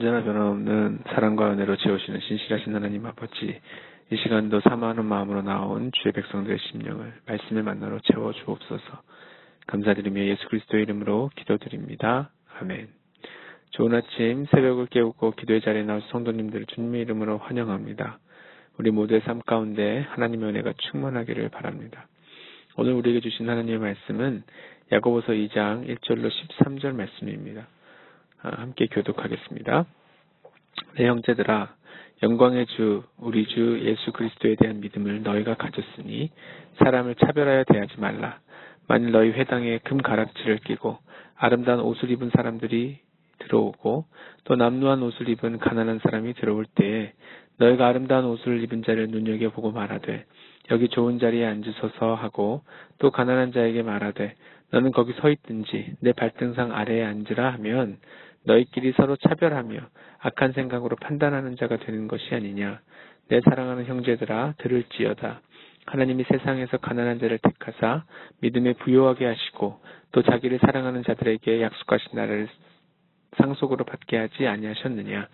언제나 변함없는 사랑과 은혜로 채우시는 신실하신 하나님 아버지, 이 시간도 사모하는 마음으로 나온 주의 백성들의 심령을 말씀을 만나러 채워 주옵소서. 감사드리며 예수 그리스도의 이름으로 기도드립니다. 아멘. 좋은 아침 새벽을 깨우고 기도의 자리에 나오신 성도님들을 주님의 이름으로 환영합니다. 우리 모두의 삶 가운데 하나님의 은혜가 충만하기를 바랍니다. 오늘 우리에게 주신 하나님의 말씀은 야고보서 2장 1절로 13절 말씀입니다. 아, 함께 교독하겠습니다. 내 형제들아 영광의 주 우리 주 예수 그리스도에 대한 믿음을 너희가 가졌으니 사람을 차별하여 대하지 말라. 만일 너희 회당에 금 가락지를 끼고 아름다운 옷을 입은 사람들이 들어오고 또 남루한 옷을 입은 가난한 사람이 들어올 때에 너희가 아름다운 옷을 입은 자를 눈여겨보고 말하되 여기 좋은 자리에 앉으소서 하고 또 가난한 자에게 말하되 너는 거기 서 있든지 내 발등상 아래에 앉으라 하면 너희끼리 서로 차별하며 악한 생각으로 판단하는 자가 되는 것이 아니냐. 내 사랑하는 형제들아 들을지어다. 하나님이 세상에서 가난한 자를 택하사 믿음에 부여하게 하시고 또 자기를 사랑하는 자들에게 약속하신 나라를 상속으로 받게 하지 아니하셨느냐.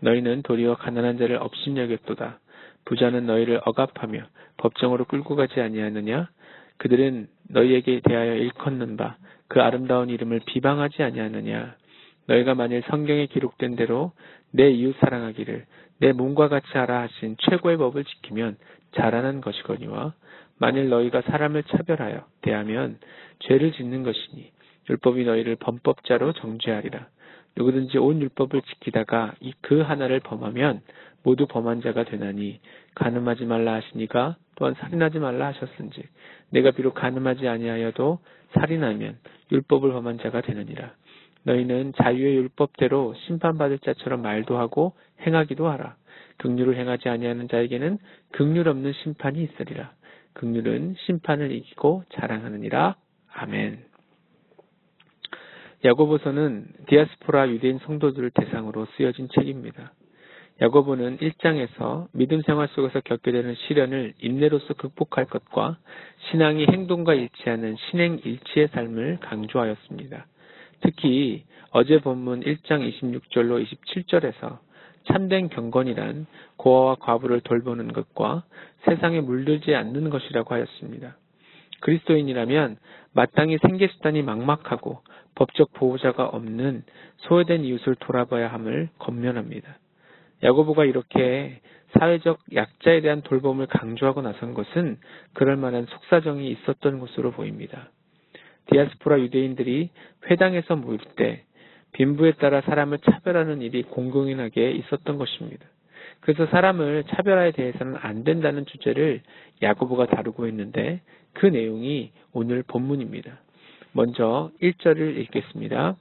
너희는 도리어 가난한 자를 업신여겼도다. 부자는 너희를 억압하며 법정으로 끌고 가지 아니하느냐. 그들은 너희에게 대하여 일컫는 바 그 아름다운 이름을 비방하지 아니하느냐. 너희가 만일 성경에 기록된 대로 내 이웃 사랑하기를 내 몸과 같이 하라 하신 최고의 법을 지키면 자라는 것이거니와 만일 너희가 사람을 차별하여 대하면 죄를 짓는 것이니 율법이 너희를 범법자로 정죄하리라. 누구든지 온 율법을 지키다가 이 그 하나를 범하면 모두 범한 자가 되나니 가늠하지 말라 하시니가 또한 살인하지 말라 하셨은지 내가 비록 가늠하지 아니하여도 살인하면 율법을 범한 자가 되느니라. 너희는 자유의 율법대로 심판받을 자처럼 말도 하고 행하기도 하라. 극률을 행하지 아니하는 자에게는 극률 없는 심판이 있으리라. 극률은 심판을 이기고 자랑하느니라. 아멘. 야고보서는 디아스포라 유대인 성도들을 대상으로 쓰여진 책입니다. 야고보는 1장에서 믿음 생활 속에서 겪게 되는 시련을 인내로서 극복할 것과 신앙이 행동과 일치하는 신행 일치의 삶을 강조하였습니다. 특히 어제 본문 1장 26절로 27절에서 참된 경건이란 고아와 과부를 돌보는 것과 세상에 물들지 않는 것이라고 하였습니다. 그리스도인이라면 마땅히 생계수단이 막막하고 법적 보호자가 없는 소외된 이웃을 돌아봐야 함을 건면합니다. 야고보가 이렇게 사회적 약자에 대한 돌봄을 강조하고 나선 것은 그럴 만한 속사정이 있었던 것으로 보입니다. 디아스포라 유대인들이 회당에서 모일 때 빈부에 따라 사람을 차별하는 일이 공공연하게 있었던 것입니다. 그래서 사람을 차별화에 대해서는 안 된다는 주제를 야고보가 다루고 있는데 그 내용이 오늘 본문입니다. 먼저 1절을 읽겠습니다.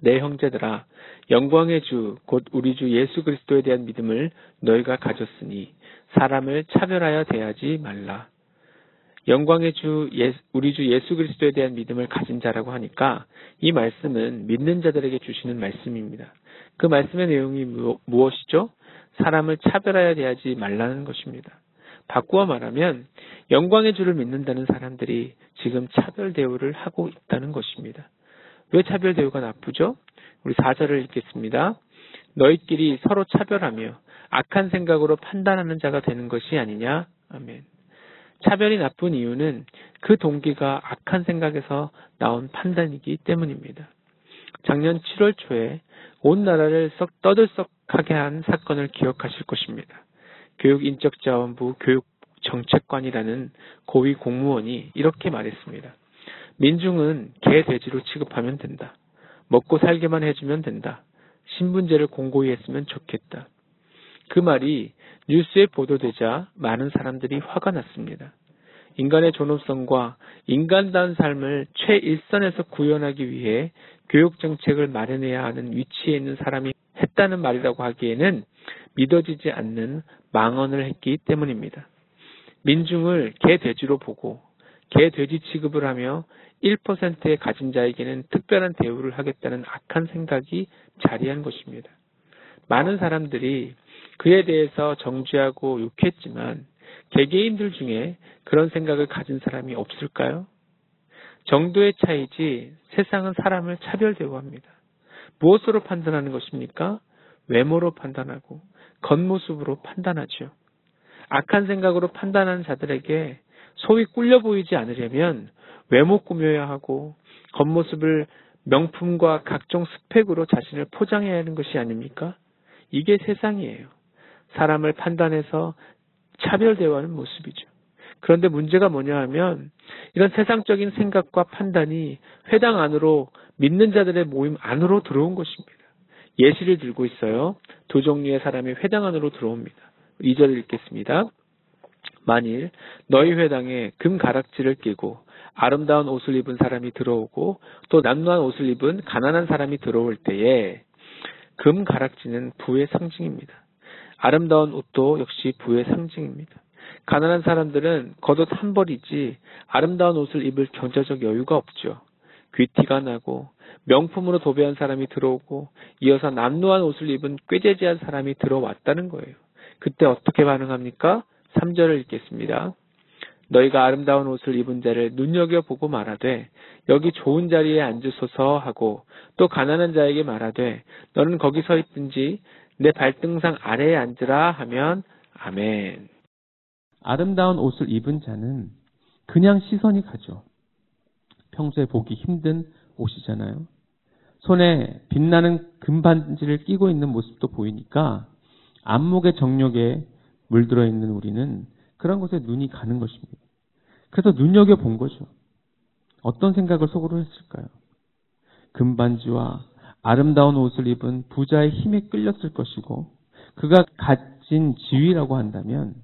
내 형제들아 영광의 주 곧 우리 주 예수 그리스도에 대한 믿음을 너희가 가졌으니 사람을 차별하여 대하지 말라. 영광의 주 우리 주 예수 그리스도에 대한 믿음을 가진 자라고 하니까 이 말씀은 믿는 자들에게 주시는 말씀입니다. 그 말씀의 내용이 무엇이죠? 사람을 차별하여 대하지 말라는 것입니다. 바꾸어 말하면 영광의 주를 믿는다는 사람들이 지금 차별 대우를 하고 있다는 것입니다. 왜 차별 대우가 나쁘죠? 우리 4절을 읽겠습니다. 너희끼리 서로 차별하며 악한 생각으로 판단하는 자가 되는 것이 아니냐? 아멘. 차별이 나쁜 이유는 그 동기가 악한 생각에서 나온 판단이기 때문입니다. 작년 7월 초에 온 나라를 썩 떠들썩하게 한 사건을 기억하실 것입니다. 교육인적자원부 교육정책관이라는 고위 공무원이 이렇게 말했습니다. 민중은 개, 돼지로 취급하면 된다. 먹고 살게만 해주면 된다. 신분제를 공고히 했으면 좋겠다. 그 말이 뉴스에 보도되자 많은 사람들이 화가 났습니다. 인간의 존엄성과 인간다운 삶을 최일선에서 구현하기 위해 교육 정책을 마련해야 하는 위치에 있는 사람이 했다는 말이라고 하기에는 믿어지지 않는 망언을 했기 때문입니다. 민중을 개돼지로 보고 개돼지 취급을 하며 1%의 가진 자에게는 특별한 대우를 하겠다는 악한 생각이 자리한 것입니다. 많은 사람들이 그에 대해서 정죄하고 욕했지만 개개인들 중에 그런 생각을 가진 사람이 없을까요? 정도의 차이지 세상은 사람을 차별 대우합니다. 무엇으로 판단하는 것입니까? 외모로 판단하고 겉모습으로 판단하죠. 악한 생각으로 판단하는 자들에게 소위 꿀려 보이지 않으려면 외모 꾸며야 하고 겉모습을 명품과 각종 스펙으로 자신을 포장해야 하는 것이 아닙니까? 이게 세상이에요. 사람을 판단해서 차별대화하는 모습이죠. 그런데 문제가 뭐냐 하면 이런 세상적인 생각과 판단이 회당 안으로 믿는 자들의 모임 안으로 들어온 것입니다. 예시를 들고 있어요. 두 종류의 사람이 회당 안으로 들어옵니다. 2절을 읽겠습니다. 만일 너희 회당에 금 가락지를 끼고 아름다운 옷을 입은 사람이 들어오고 또 남루한 옷을 입은 가난한 사람이 들어올 때에 금 가락지는 부의 상징입니다. 아름다운 옷도 역시 부의 상징입니다. 가난한 사람들은 겉옷 한 벌이지 아름다운 옷을 입을 경제적 여유가 없죠. 귀티가 나고 명품으로 도배한 사람이 들어오고 이어서 남루한 옷을 입은 꾀재재한 사람이 들어왔다는 거예요. 그때 어떻게 반응합니까? 3절을 읽겠습니다. 너희가 아름다운 옷을 입은 자를 눈여겨보고 말하되 여기 좋은 자리에 앉으소서 하고 또 가난한 자에게 말하되 너는 거기 서 있든지 내 발등상 아래에 앉으라 하면 아멘. 아름다운 옷을 입은 자는 그냥 시선이 가죠. 평소에 보기 힘든 옷이잖아요. 손에 빛나는 금반지를 끼고 있는 모습도 보이니까 안목의 정력에 물들어 있는 우리는 그런 곳에 눈이 가는 것입니다. 그래서 눈여겨 본 거죠. 어떤 생각을 속으로 했을까요? 금반지와 아름다운 옷을 입은 부자의 힘에 끌렸을 것이고 그가 가진 지위라고 한다면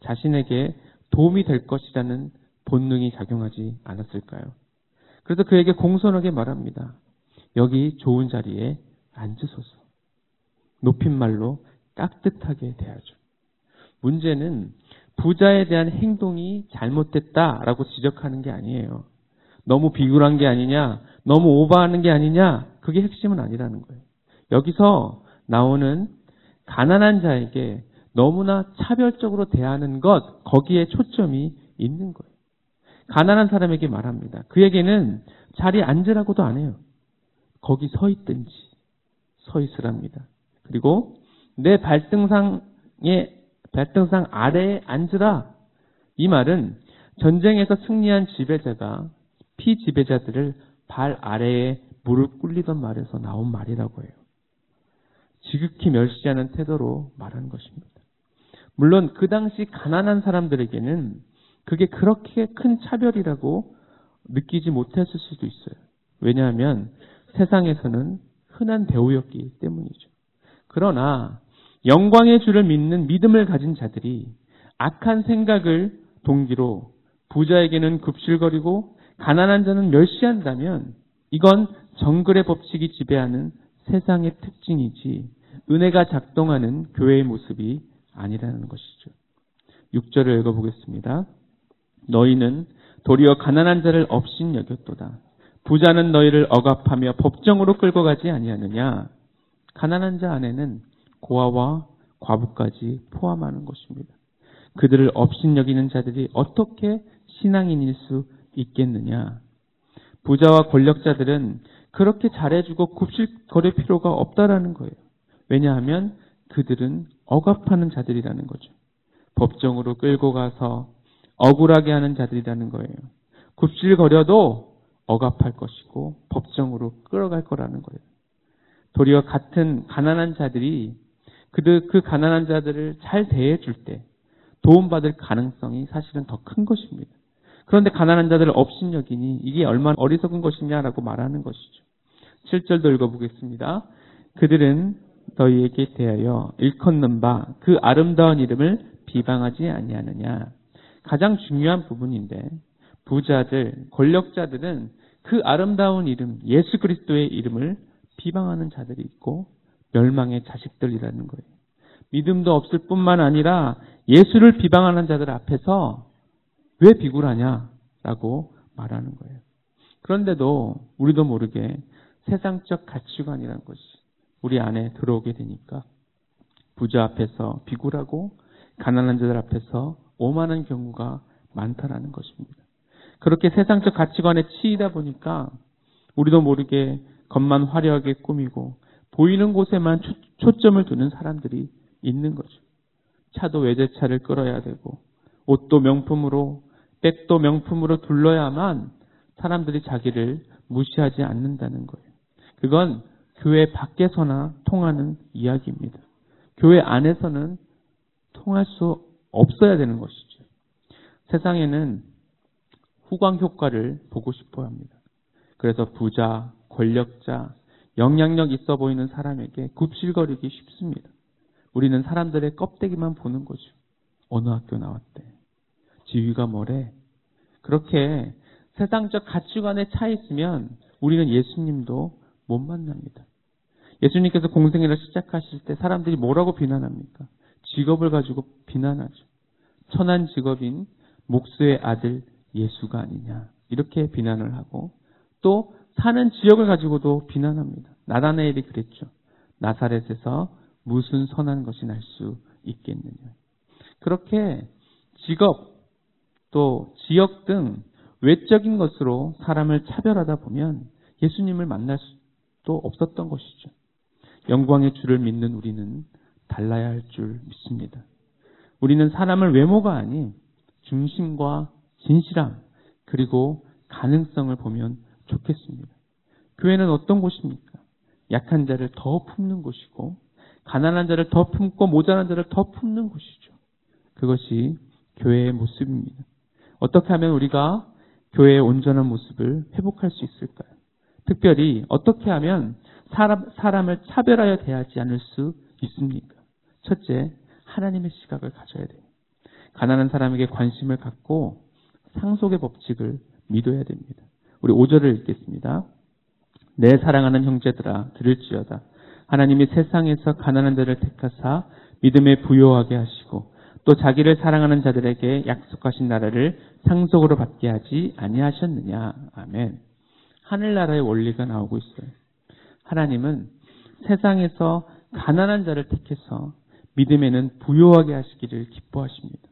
자신에게 도움이 될 것이라는 본능이 작용하지 않았을까요? 그래서 그에게 공손하게 말합니다. 여기 좋은 자리에 앉으소서. 높임말로 깍듯하게 대하죠. 문제는 부자에 대한 행동이 잘못됐다라고 지적하는 게 아니에요. 너무 비굴한 게 아니냐, 너무 오버하는 게 아니냐, 그게 핵심은 아니라는 거예요. 여기서 나오는 가난한 자에게 너무나 차별적으로 대하는 것, 거기에 초점이 있는 거예요. 가난한 사람에게 말합니다. 그에게는 자리에 앉으라고도 안 해요. 거기 서 있든지 서 있으랍니다. 그리고 내 발등상에 발등상 아래에 앉으라. 이 말은 전쟁에서 승리한 지배자가 피지배자들을 발 아래에 무릎 꿇리던 말에서 나온 말이라고 해요. 지극히 멸시하는 태도로 말하는 것입니다. 물론 그 당시 가난한 사람들에게는 그게 그렇게 큰 차별이라고 느끼지 못했을 수도 있어요. 왜냐하면 세상에서는 흔한 배우였기 때문이죠. 그러나 영광의 주를 믿는 믿음을 가진 자들이 악한 생각을 동기로 부자에게는 급실거리고 가난한 자는 멸시한다면 이건 정글의 법칙이 지배하는 세상의 특징이지 은혜가 작동하는 교회의 모습이 아니라는 것이죠. 6절을 읽어보겠습니다. 너희는 도리어 가난한 자를 업신 여겼도다. 부자는 너희를 억압하며 법정으로 끌고 가지 아니하느냐. 가난한 자 안에는 고아와 과부까지 포함하는 것입니다. 그들을 업신 여기는 자들이 어떻게 신앙인일 수 있겠느냐. 부자와 권력자들은 그렇게 잘해주고 굽실거릴 필요가 없다라는 거예요. 왜냐하면 그들은 억압하는 자들이라는 거죠. 법정으로 끌고 가서 억울하게 하는 자들이라는 거예요. 굽실거려도 억압할 것이고 법정으로 끌어갈 거라는 거예요. 도리어 같은 가난한 자들이 그들 그 가난한 자들을 잘 대해 줄 때 도움받을 가능성이 사실은 더 큰 것입니다. 그런데 가난한 자들을 업신여기니 이게 얼마나 어리석은 것이냐라고 말하는 것이죠. 7절도 읽어보겠습니다. 그들은 너희에게 대하여 일컫는 바 그 아름다운 이름을 비방하지 아니하느냐. 가장 중요한 부분인데 부자들, 권력자들은 그 아름다운 이름, 예수 그리스도의 이름을 비방하는 자들이 있고 멸망의 자식들이라는 거예요. 믿음도 없을 뿐만 아니라 예수를 비방하는 자들 앞에서 왜 비굴하냐라고 말하는 거예요. 그런데도 우리도 모르게 세상적 가치관이라는 것이 우리 안에 들어오게 되니까 부자 앞에서 비굴하고 가난한 자들 앞에서 오만한 경우가 많다라는 것입니다. 그렇게 세상적 가치관에 치이다 보니까 우리도 모르게 겉만 화려하게 꾸미고 보이는 곳에만 초, 점을 두는 사람들이 있는 거죠. 차도 외제차를 끌어야 되고 옷도 명품으로 백도 명품으로 둘러야만 사람들이 자기를 무시하지 않는다는 거예요. 그건 교회 밖에서나 통하는 이야기입니다. 교회 안에서는 통할 수 없어야 되는 것이죠. 세상에는 후광 효과를 보고 싶어 합니다. 그래서 부자, 권력자, 영향력 있어 보이는 사람에게 굽실거리기 쉽습니다. 우리는 사람들의 껍데기만 보는 거죠. 어느 학교 나왔대. 지위가 뭐래. 그렇게 세상적 가치관에 차 있으면 우리는 예수님도 못 만납니다. 예수님께서 공생애를 시작하실 때 사람들이 뭐라고 비난합니까? 직업을 가지고 비난하죠. 천한 직업인 목수의 아들 예수가 아니냐. 이렇게 비난을 하고 또 사는 지역을 가지고도 비난합니다. 나다네엘이 그랬죠. 나사렛에서 무슨 선한 것이 날 수 있겠느냐. 그렇게 직업 또 지역 등 외적인 것으로 사람을 차별하다 보면 예수님을 만날 수도 없었던 것이죠. 영광의 주를 믿는 우리는 달라야 할 줄 믿습니다. 우리는 사람을 외모가 아닌 중심과 진실함 그리고 가능성을 보면 좋겠습니다. 교회는 어떤 곳입니까? 약한 자를 더 품는 곳이고 가난한 자를 더 품고 모자란 자를 더 품는 곳이죠. 그것이 교회의 모습입니다. 어떻게 하면 우리가 교회의 온전한 모습을 회복할 수 있을까요? 특별히 어떻게 하면 사람, 사람을 차별하여 대하지 않을 수 있습니까? 첫째, 하나님의 시각을 가져야 돼요. 가난한 사람에게 관심을 갖고 상속의 법칙을 믿어야 됩니다. 우리 5절을 읽겠습니다. 내 사랑하는 형제들아 들을지어다. 하나님이 세상에서 가난한 자를 택하사 믿음에 부여하게 하시고 또 자기를 사랑하는 자들에게 약속하신 나라를 상속으로 받게 하지 아니하셨느냐. 아멘. 하늘나라의 원리가 나오고 있어요. 하나님은 세상에서 가난한 자를 택해서 믿음에는 부여하게 하시기를 기뻐하십니다.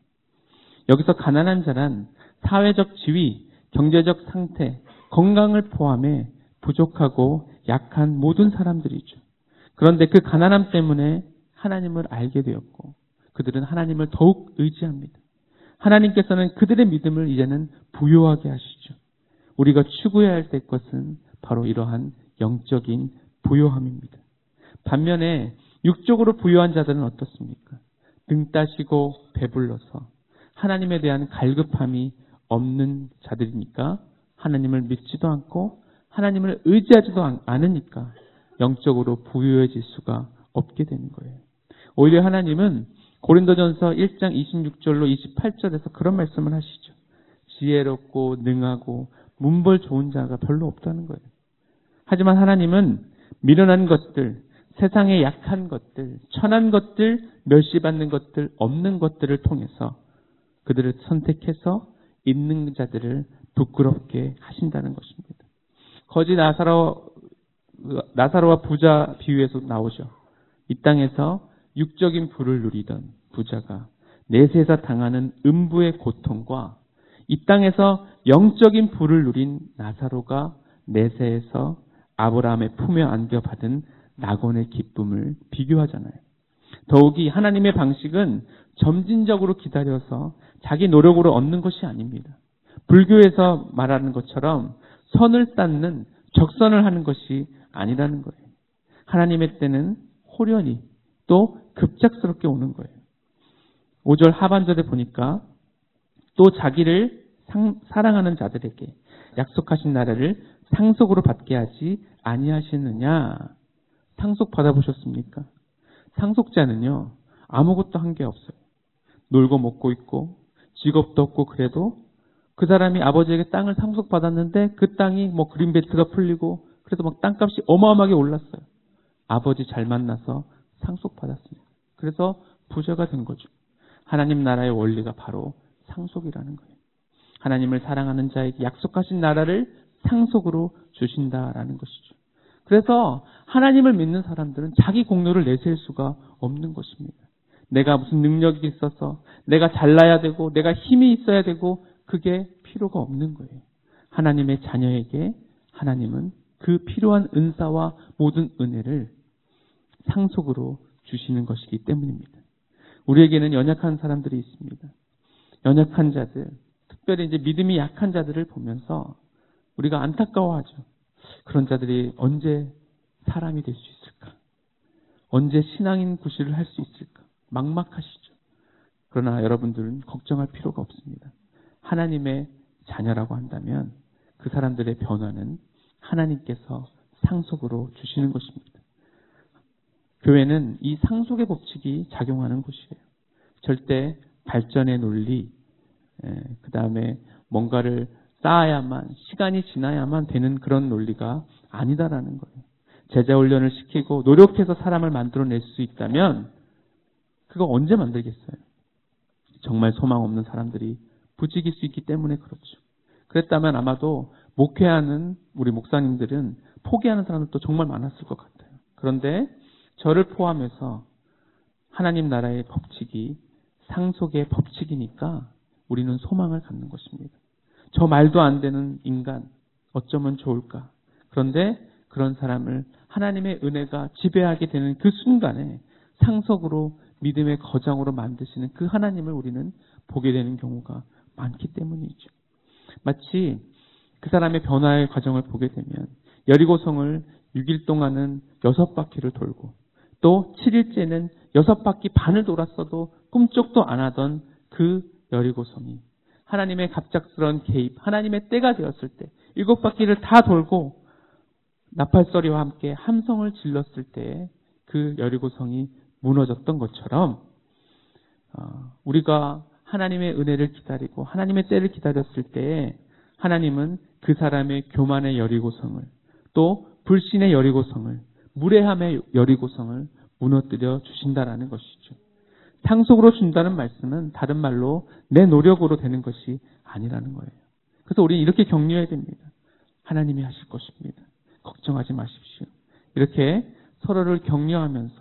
여기서 가난한 자란 사회적 지위, 경제적 상태, 건강을 포함해 부족하고 약한 모든 사람들이죠. 그런데 그 가난함 때문에 하나님을 알게 되었고 그들은 하나님을 더욱 의지합니다. 하나님께서는 그들의 믿음을 이제는 부여하게 하시죠. 우리가 추구해야 할 것은 바로 이러한 영적인 부여함입니다. 반면에 육적으로 부여한 자들은 어떻습니까? 등 따시고 배불러서 하나님에 대한 갈급함이 없는 자들이니까 하나님을 믿지도 않고 하나님을 의지하지도 않으니까 영적으로 부유해질 수가 없게 되는 거예요. 오히려 하나님은 고린도전서 1장 26절로 28절에서 그런 말씀을 하시죠. 지혜롭고 능하고 문벌 좋은 자가 별로 없다는 거예요. 하지만 하나님은 미련한 것들, 세상의 약한 것들, 천한 것들, 멸시받는 것들, 없는 것들을 통해서 그들을 선택해서 있는 자들을 부끄럽게 하신다는 것입니다. 거지 나사로 나사로와 부자 비유에서 나오죠. 이 땅에서 육적인 부를 누리던 부자가 내세에서 당하는 음부의 고통과 이 땅에서 영적인 부를 누린 나사로가 내세에서 아브라함의 품에 안겨 받은 낙원의 기쁨을 비교하잖아요. 더욱이 하나님의 방식은 점진적으로 기다려서 자기 노력으로 얻는 것이 아닙니다. 불교에서 말하는 것처럼 선을 쌓는 적선을 하는 것이 아니라는 거예요. 하나님의 때는 호련히 또 급작스럽게 오는 거예요. 5절 하반절에 보니까 또 자기를 상, 사랑하는 자들에게 약속하신 나라를 상속으로 받게 하지 아니하시느냐? 상속 받아보셨습니까? 상속자는요, 아무것도 한 게 없어요. 놀고 먹고 있고, 직업도 없고, 그래도 그 사람이 아버지에게 땅을 상속받았는데 그 땅이 뭐 그린벨트가 풀리고 그래서 막 땅값이 어마어마하게 올랐어요. 아버지 잘 만나서 상속받았습니다. 그래서 부자가 된 거죠. 하나님 나라의 원리가 바로 상속이라는 거예요. 하나님을 사랑하는 자에게 약속하신 나라를 상속으로 주신다라는 것이죠. 그래서 하나님을 믿는 사람들은 자기 공로를 내세울 수가 없는 것입니다. 내가 무슨 능력이 있어서 내가 잘나야 되고 내가 힘이 있어야 되고 그게 필요가 없는 거예요. 하나님의 자녀에게 하나님은 그 필요한 은사와 모든 은혜를 상속으로 주시는 것이기 때문입니다. 우리에게는 연약한 사람들이 있습니다. 연약한 자들, 특별히 이제 믿음이 약한 자들을 보면서 우리가 안타까워하죠. 그런 자들이 언제 사람이 될 수 있을까? 언제 신앙인 구실을 할 수 있을까? 막막하시죠. 그러나 여러분들은 걱정할 필요가 없습니다. 하나님의 자녀라고 한다면 그 사람들의 변화는 하나님께서 상속으로 주시는 것입니다. 교회는 이 상속의 법칙이 작용하는 곳이에요. 절대 발전의 논리, 그 다음에 뭔가를 쌓아야만, 시간이 지나야만 되는 그런 논리가 아니다라는 거예요. 제자 훈련을 시키고 노력해서 사람을 만들어낼 수 있다면 그거 언제 만들겠어요? 정말 소망 없는 사람들이 부지길 수 있기 때문에 그렇죠. 그랬다면 아마도 목회하는 우리 목사님들은 포기하는 사람들도 정말 많았을 것 같아요. 그런데 저를 포함해서 하나님 나라의 법칙이 상속의 법칙이니까 우리는 소망을 갖는 것입니다. 저 말도 안 되는 인간 어쩌면 좋을까? 그런데 그런 사람을 하나님의 은혜가 지배하게 되는 그 순간에 상속으로 믿음의 거장으로 만드시는 그 하나님을 우리는 보게 되는 경우가 많기 때문이죠. 마치 그 사람의 변화의 과정을 보게 되면 여리고성을 6일 동안은 6바퀴를 돌고 또 7일째는 6바퀴 반을 돌았어도 꿈쩍도 안 하던 그 여리고 성이 하나님의 갑작스러운 개입, 하나님의 때가 되었을 때 일곱 바퀴를 다 돌고 나팔소리와 함께 함성을 질렀을 때 그 여리고 성이 무너졌던 것처럼 어, 우리가 하나님의 은혜를 기다리고 하나님의 때를 기다렸을 때 하나님은 그 사람의 교만의 여리고성을 또 불신의 여리고성을 무례함의 여리고성을 무너뜨려 주신다라는 것이죠. 상속으로 준다는 말씀은 다른 말로 내 노력으로 되는 것이 아니라는 거예요. 그래서 우리는 이렇게 격려해야 됩니다. 하나님이 하실 것입니다. 걱정하지 마십시오. 이렇게 서로를 격려하면서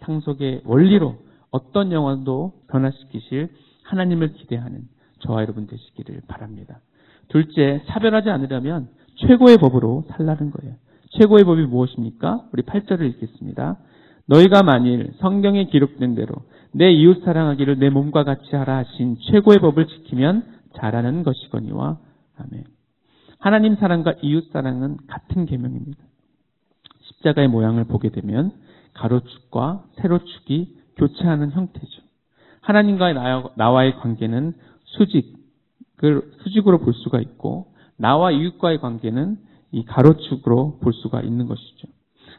상속의 원리로 어떤 영혼도 변화시키실 하나님을 기대하는 저와 여러분 되시기를 바랍니다. 둘째, 차별하지 않으려면 최고의 법으로 살라는 거예요. 최고의 법이 무엇입니까? 우리 8절을 읽겠습니다. 너희가 만일 성경에 기록된 대로 내 이웃 사랑하기를 내 몸과 같이 하라 하신 최고의 법을 지키면 잘하는 것이거니와 아멘. 하나님 사랑과 이웃 사랑은 같은 계명입니다. 십자가의 모양을 보게 되면 가로축과 세로축이 교체하는 형태죠. 하나님과의 나와의 관계는 수직을 수직으로 볼 수가 있고 나와 이웃과의 관계는 이 가로축으로 볼 수가 있는 것이죠.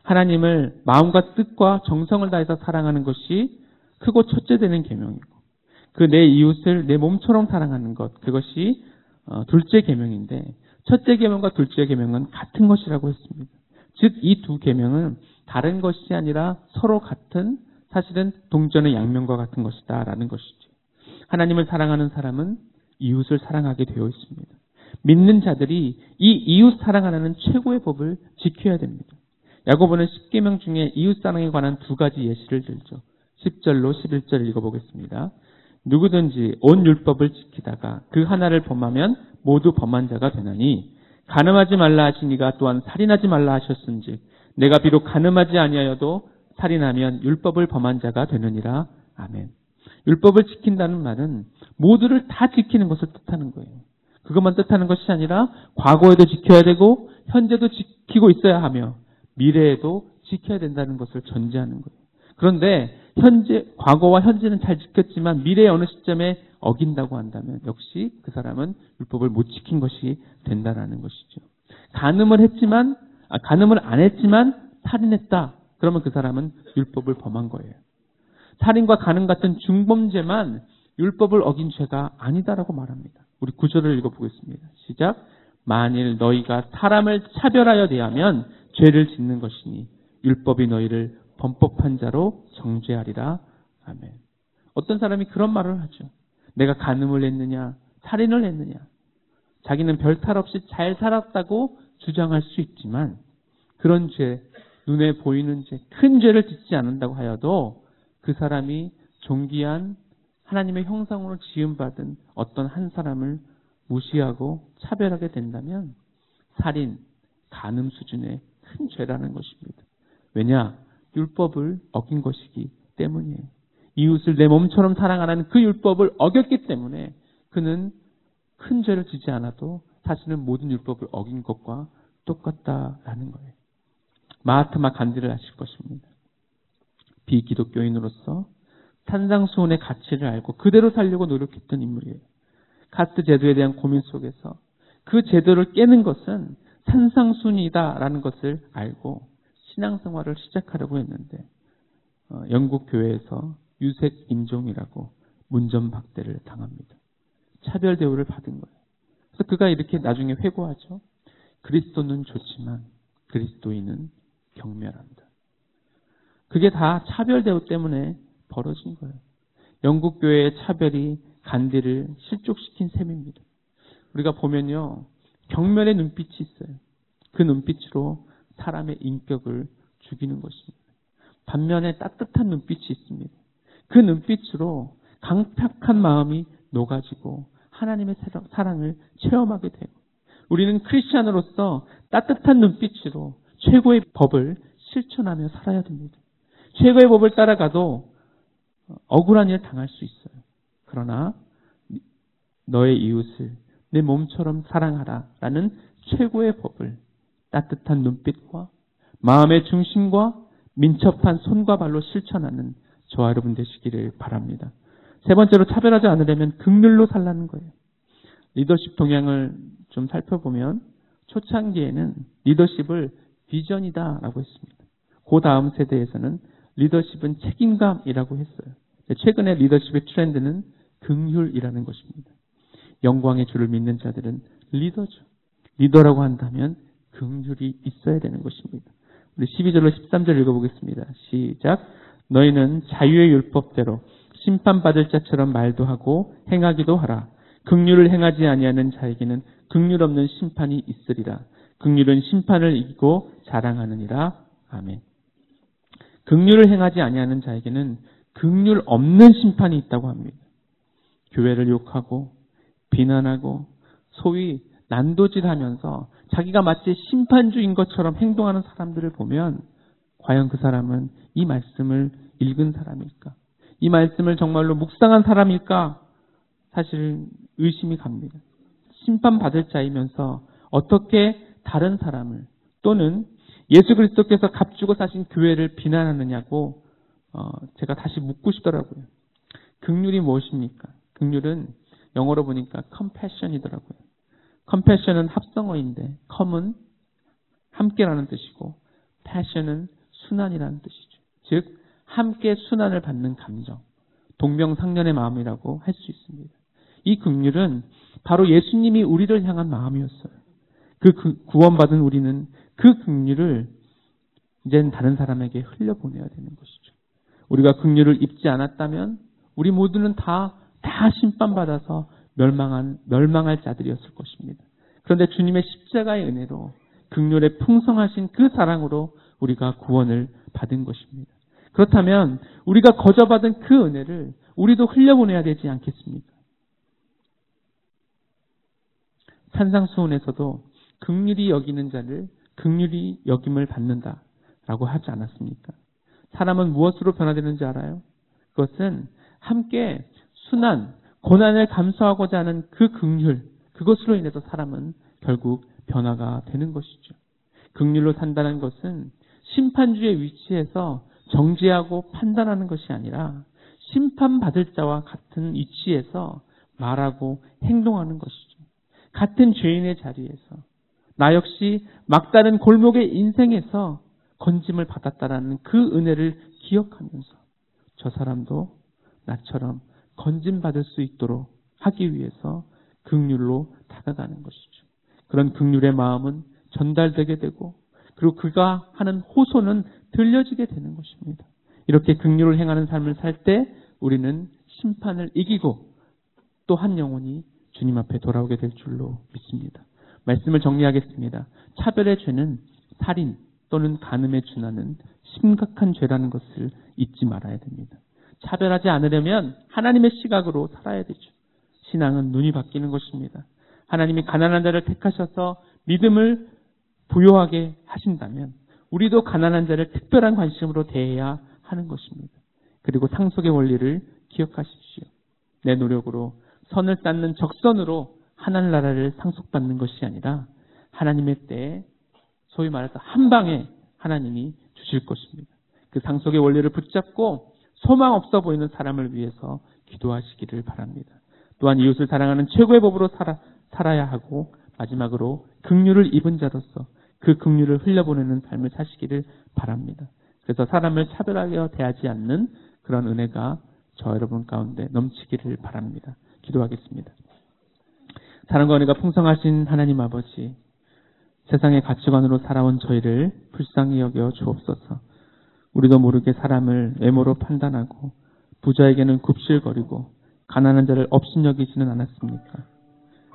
하나님을 마음과 뜻과 정성을 다해서 사랑하는 것이 크고 첫째 되는 계명이고 그 내 이웃을 내 몸처럼 사랑하는 것 그것이 어, 둘째 계명인데 첫째 계명과 둘째 계명은 같은 것이라고 했습니다. 즉 이 두 계명은 다른 것이 아니라 서로 같은 사실은 동전의 양면과 같은 것이다라는 것이죠. 하나님을 사랑하는 사람은 이웃을 사랑하게 되어 있습니다. 믿는 자들이 이 이웃 사랑하는 최고의 법을 지켜야 됩니다. 야고보는 10계명 중에 이웃 사랑에 관한 두 가지 예시를 들죠. 10절로 11절 읽어보겠습니다. 누구든지 온 율법을 지키다가 그 하나를 범하면 모두 범한 자가 되나니 가늠하지 말라 하시니가 또한 살인하지 말라 하셨은지 내가 비록 가늠하지 아니하여도 살인하면 율법을 범한 자가 되느니라. 아멘. 율법을 지킨다는 말은 모두를 다 지키는 것을 뜻하는 거예요. 그것만 뜻하는 것이 아니라 과거에도 지켜야 되고 현재도 지키고 있어야 하며 미래에도 지켜야 된다는 것을 전제하는 거예요. 그런데 현재 과거와 현재는 잘 지켰지만 미래의 어느 시점에 어긴다고 한다면 역시 그 사람은 율법을 못 지킨 것이 된다라는 것이죠. 간음을 했지만 아, 간음을 안 했지만 살인했다. 그러면 그 사람은 율법을 범한 거예요. 살인과 간음 같은 중범죄만 율법을 어긴 죄가 아니다라고 말합니다. 우리 구절을 읽어보겠습니다. 시작. 만일 너희가 사람을 차별하여 대하면 죄를 짓는 것이니 율법이 너희를 범법한 자로 정죄하리라. 아멘. 어떤 사람이 그런 말을 하죠. 내가 간음을 했느냐, 살인을 했느냐. 자기는 별 탈 없이 잘 살았다고 주장할 수 있지만 그런 죄, 눈에 보이는 죄, 큰 죄를 짓지 않는다고 하여도 그 사람이 존귀한 하나님의 형상으로 지음받은 어떤 한 사람을 무시하고 차별하게 된다면 살인, 간음 수준의 큰 죄라는 것입니다. 왜냐? 율법을 어긴 것이기 때문이에요. 이웃을 내 몸처럼 사랑하라는 그 율법을 어겼기 때문에 그는 큰 죄를 지지 않아도 사실은 모든 율법을 어긴 것과 똑같다라는 거예요. 마하트마 간디를 아실 것입니다. 비기독교인으로서 산상수훈의 가치를 알고 그대로 살려고 노력했던 인물이에요. 카스트 제도에 대한 고민 속에서 그 제도를 깨는 것은 산상순이다라는 것을 알고 신앙생활을 시작하려고 했는데 어, 영국 교회에서 유색 인종이라고 문전박대를 당합니다. 차별 대우를 받은 거예요. 그래서 그가 이렇게 나중에 회고하죠. 그리스도는 좋지만 그리스도인은 경멸한다. 그게 다 차별 대우 때문에 벌어진 거예요. 영국 교회의 차별이 간디를 실족시킨 셈입니다. 우리가 보면요. 경멸의 눈빛이 있어요. 그 눈빛으로 사람의 인격을 죽이는 것입니다. 반면에 따뜻한 눈빛이 있습니다. 그 눈빛으로 강팍한 마음이 녹아지고 하나님의 사랑을 체험하게 되고 우리는 크리스천으로서 따뜻한 눈빛으로 최고의 법을 실천하며 살아야 됩니다. 최고의 법을 따라가도 억울한 일 당할 수 있어요. 그러나 너의 이웃을 내 몸처럼 사랑하라 라는 최고의 법을 따뜻한 눈빛과 마음의 중심과 민첩한 손과 발로 실천하는 저와 여러분 되시기를 바랍니다. 세 번째로 차별하지 않으려면 극률로 살라는 거예요. 리더십 동향을 좀 살펴보면 초창기에는 리더십을 비전이다라고 했습니다. 그 다음 세대에서는 리더십은 책임감이라고 했어요. 최근에 리더십의 트렌드는 긍휼이라는 것입니다. 영광의 주를 믿는 자들은 리더죠. 리더라고 한다면 긍휼이 있어야 되는 것입니다. 우리 12절로 13절 읽어보겠습니다. 시작. 너희는 자유의 율법대로 심판받을 자처럼 말도 하고 행하기도 하라. 극률을 행하지 아니하는 자에게는 극률 없는 심판이 있으리라. 극률은 심판을 이기고 자랑하느니라. 아멘. 극률을 행하지 아니하는 자에게는 극률 없는 심판이 있다고 합니다. 교회를 욕하고 비난하고 소위 난도질하면서 자기가 마치 심판주인 것처럼 행동하는 사람들을 보면 과연 그 사람은 이 말씀을 읽은 사람일까? 이 말씀을 정말로 묵상한 사람일까? 사실 의심이 갑니다. 심판받을 자이면서 어떻게 다른 사람을 또는 예수 그리스도께서 값주고 사신 교회를 비난하느냐고 어, 제가 다시 묻고 싶더라고요. 극률이 무엇입니까? 극률은 영어로 보니까 compassion이더라고요. compassion은 합성어인데 com은 함께라는 뜻이고 passion은 순환이라는 뜻이죠. 즉 함께 순환을 받는 감정, 동명상련의 마음이라고 할 수 있습니다. 이 극률은 바로 예수님이 우리를 향한 마음이었어요. 그 구원받은 우리는 그 극률을 이제는 다른 사람에게 흘려보내야 되는 것이죠. 우리가 극률을 입지 않았다면 우리 모두는 다, 다 심판받아서 멸망한, 멸망할 자들이었을 것입니다. 그런데 주님의 십자가의 은혜로 극률에 풍성하신 그 사랑으로 우리가 구원을 받은 것입니다. 그렇다면 우리가 거저 받은 그 은혜를 우리도 흘려보내야 되지 않겠습니까? 산상수훈에서도 극률이 여기는 자를 극률이 여김을 받는다 라고 하지 않았습니까? 사람은 무엇으로 변화되는지 알아요? 그것은 함께 순한 고난을 감수하고자 하는 그 극률, 그것으로 인해서 사람은 결국 변화가 되는 것이죠. 극률로 산다는 것은 심판주의 위치에서 정죄하고 판단하는 것이 아니라 심판받을 자와 같은 위치에서 말하고 행동하는 것이죠. 같은 죄인의 자리에서 나 역시 막다른 골목의 인생에서 건짐을 받았다라는 그 은혜를 기억하면서 저 사람도 나처럼 건짐 받을 수 있도록 하기 위해서 극률로 다가가는 것이죠. 그런 극률의 마음은 전달되게 되고 그리고 그가 하는 호소는 들려지게 되는 것입니다. 이렇게 극률을 행하는 삶을 살 때 우리는 심판을 이기고 또 한 영혼이 주님 앞에 돌아오게 될 줄로 믿습니다. 말씀을 정리하겠습니다. 차별의 죄는 살인 또는 간음에 준하는 심각한 죄라는 것을 잊지 말아야 됩니다. 차별하지 않으려면 하나님의 시각으로 살아야 되죠. 신앙은 눈이 바뀌는 것입니다. 하나님이 가난한 자를 택하셔서 믿음을 부여하게 하신다면 우리도 가난한 자를 특별한 관심으로 대해야 하는 것입니다. 그리고 상속의 원리를 기억하십시오. 내 노력으로 선을 쌓는 적선으로 하나님 나라를 상속받는 것이 아니라 하나님의 때에 소위 말해서 한 방에 하나님이 주실 것입니다. 그 상속의 원리를 붙잡고 소망 없어 보이는 사람을 위해서 기도하시기를 바랍니다. 또한 이웃을 사랑하는 최고의 법으로 살아, 살아야 하고 마지막으로 긍휼을 입은 자로서 그 긍휼을 흘려보내는 삶을 사시기를 바랍니다. 그래서 사람을 차별하게 대하지 않는 그런 은혜가 저 여러분 가운데 넘치기를 바랍니다. 기도하겠습니다. 사랑과 은혜가 풍성하신 하나님 아버지, 세상의 가치관으로 살아온 저희를 불쌍히 여겨 주옵소서. 우리도 모르게 사람을 외모로 판단하고 부자에게는 굽실거리고 가난한 자를 업신여기지는 않았습니까?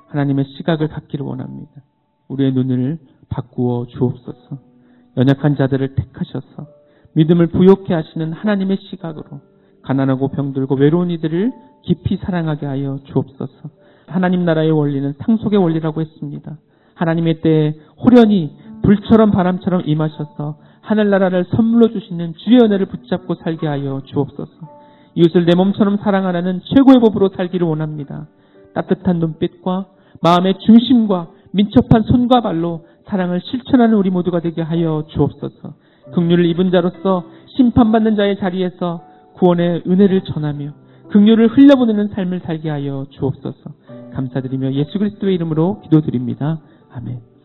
하나님의 시각을 갖기를 원합니다. 우리의 눈을 바꾸어 주옵소서. 연약한 자들을 택하셔서 믿음을 부욕해 하시는 하나님의 시각으로 가난하고 병들고 외로운 이들을 깊이 사랑하게 하여 주옵소서. 하나님 나라의 원리는 상속의 원리라고 했습니다. 하나님의 때에 호련히 불처럼 바람처럼 임하셔서 하늘나라를 선물로 주시는 주의 은혜를 붙잡고 살게 하여 주옵소서. 이웃을 내 몸처럼 사랑하라는 최고의 법으로 살기를 원합니다. 따뜻한 눈빛과 마음의 중심과 민첩한 손과 발로 사랑을 실천하는 우리 모두가 되게 하여 주옵소서. 긍휼을 입은 자로서 심판받는 자의 자리에서 구원의 은혜를 전하며 긍휼을 흘려보내는 삶을 살게 하여 주옵소서. 감사드리며 예수 그리스도의 이름으로 기도드립니다. 아멘.